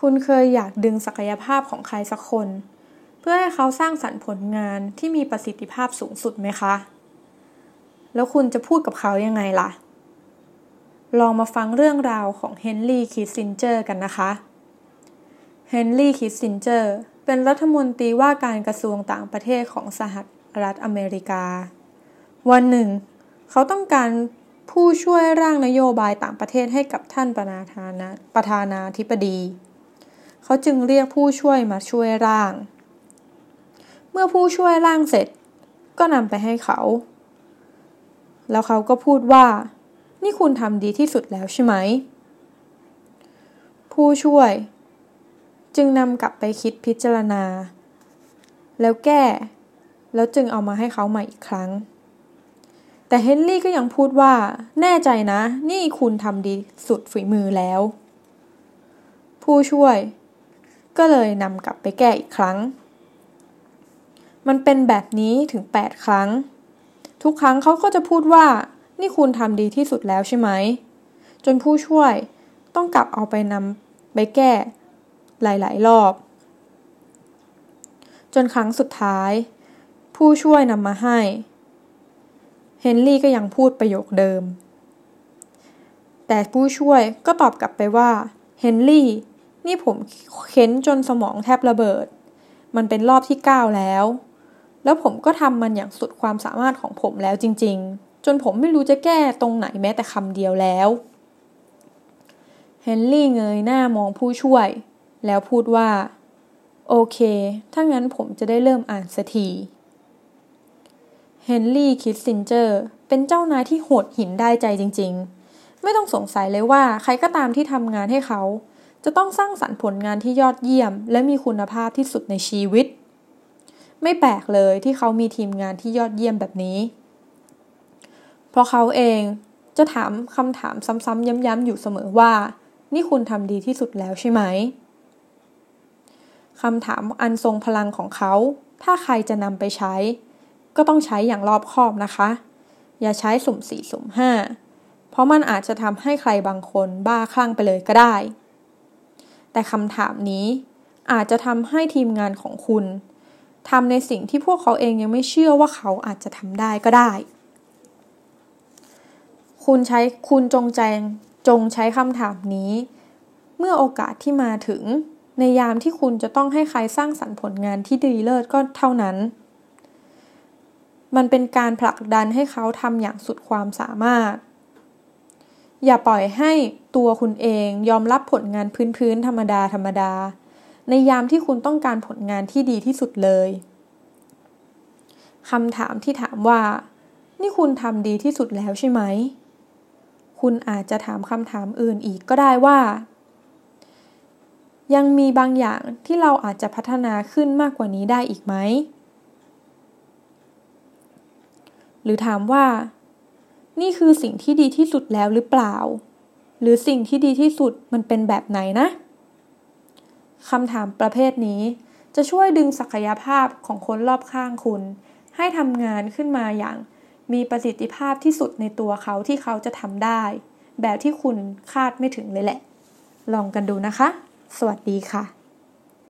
คุณเคยอยากดึงศักยภาพของใครสักคน เพื่อให้เขาสร้างสรรค์ผลงานที่มีประสิทธิภาพสูงสุดไหมคะ แล้วคุณจะพูดกับเขายังไงล่ะ ลองมาฟังเรื่องราวของเฮนรี่คิสซินเจอร์กันนะคะ เฮนรี่คิสซินเจอร์เป็นรัฐมนตรีว่าการกระทรวงต่างประเทศของสหรัฐอเมริกา วันหนึ่ง เขาต้องการผู้ช่วยร่างนโยบายต่างประเทศให้กับท่านประธานาประธานาธิบดี เขาจึงเรียกผู้ช่วยมาช่วยร่าง เมื่อผู้ช่วยร่างเสร็จ ก็นำไปให้เขา แล้วเขาก็พูดว่า นี่คุณทำดีที่สุดแล้วใช่ไหม ผู้ช่วย จึงนำกลับไปคิดพิจารณา แล้วแก้ แล้วจึงเอามาให้เขาใหม่อีกครั้ง แต่เฮนรี่ก็ยังพูดว่า แน่ใจนะ นี่คุณทำดีสุดฝีมือแล้วผู้ช่วย ก็เลยนำกลับไปแก้อีกครั้ง มันเป็นแบบนี้ถึง 8 ครั้ง ทุกครั้งเขาก็จะพูดว่า นี่คุณทำดีที่สุดแล้วใช่ไหม จนผู้ช่วยต้องกลับเอาไปนำไปแก้หลาย ๆ รอบ จนครั้งสุดท้าย ผู้ช่วยนำมาให้ เฮนรี่ก็ยังพูดประโยคเดิม แต่ผู้ช่วยก็ตอบกลับไปว่า เฮนรี่ นี่ผมเค้นจนสมองแทบระเบิด มันเป็นรอบที่ 9 แล้ว แล้วผมก็ทำมันอย่างสุดความสามารถของผมแล้วจริง ๆ จนผมไม่รู้จะแก้ตรงไหนแม้แต่คำเดียวแล้วเฮนรี่เงยหน้ามองผู้ช่วย แล้วพูดว่า โอเค ถ้างั้นผมจะได้เริ่มอ่านสักทีเฮนรี่คิสซินเจอร์เป็นเจ้านายที่โหดหินได้ใจจริง ๆ ไม่ต้องสงสัยเลยว่าใครก็ตามที่ทำงานให้เขา จะต้องสร้างสรรค์ผลงานที่ยอดเยี่ยม และมีคุณภาพที่สุดในชีวิต ไม่แปลกเลยที่เขามีทีมงานที่ยอดเยี่ยมแบบนี้ เพราะเขาเองจะถามคำถามซ้ำๆย้ำๆอยู่เสมอว่า นี่คุณทำดีที่สุดแล้วใช่ไหมคำถามอันทรงพลังของเขา ถ้าใครจะนำไปใช้ ก็ต้องใช้อย่างรอบคอบนะคะ อย่าใช้สุ่มสี่สุ่มห้าเพราะมันอาจจะทำให้ใครบางคนบ้าคลั่งไปเลยก็ได้ แต่คำถามนี้อาจจะทำให้ทีมงานของคุณทำในสิ่งที่พวกเขาเองยังไม่เชื่อว่าเขาอาจจะทำได้ก็ได้ คุณใช้คุณจงใจจงใช้คำถามนี้ เมื่อโอกาสที่มาถึง ในยามที่คุณจะต้องให้ใครสร้างสรรค์ผลงานที่ดีเลิศก็เท่านั้น มันเป็นการผลักดันให้เขาทำอย่างสุดความสามารถ อย่าปล่อยให้ตัวคุณเองยอมรับผลงานพื้นๆธรรมดาธรรมดา ในยามที่คุณต้องการผลงานที่ดีที่สุดเลยคำถามที่ถามว่า นี่คุณทำดีที่สุดแล้วใช่ไหม คุณอาจจะถามคำถามอื่นอีกก็ได้ว่า ยังมีบางอย่างที่เราอาจจะพัฒนาขึ้นมากกว่านี้ได้อีกไหม หรือถามว่า นี่คือสิ่งที่ดีที่สุดแล้วหรือเปล่า หรือสิ่งที่ดีที่สุดมันเป็นแบบไหนนะคำถามประเภทนี้ จะช่วยดึงศักยภาพของคนรอบข้างคุณ ให้ทำงานขึ้นมาอย่างมีประสิทธิภาพที่สุดในตัวเขาที่เขาจะทำได้ แบบที่คุณคาดไม่ถึงเลยแหละ ลองกันดูนะคะ สวัสดีค่ะ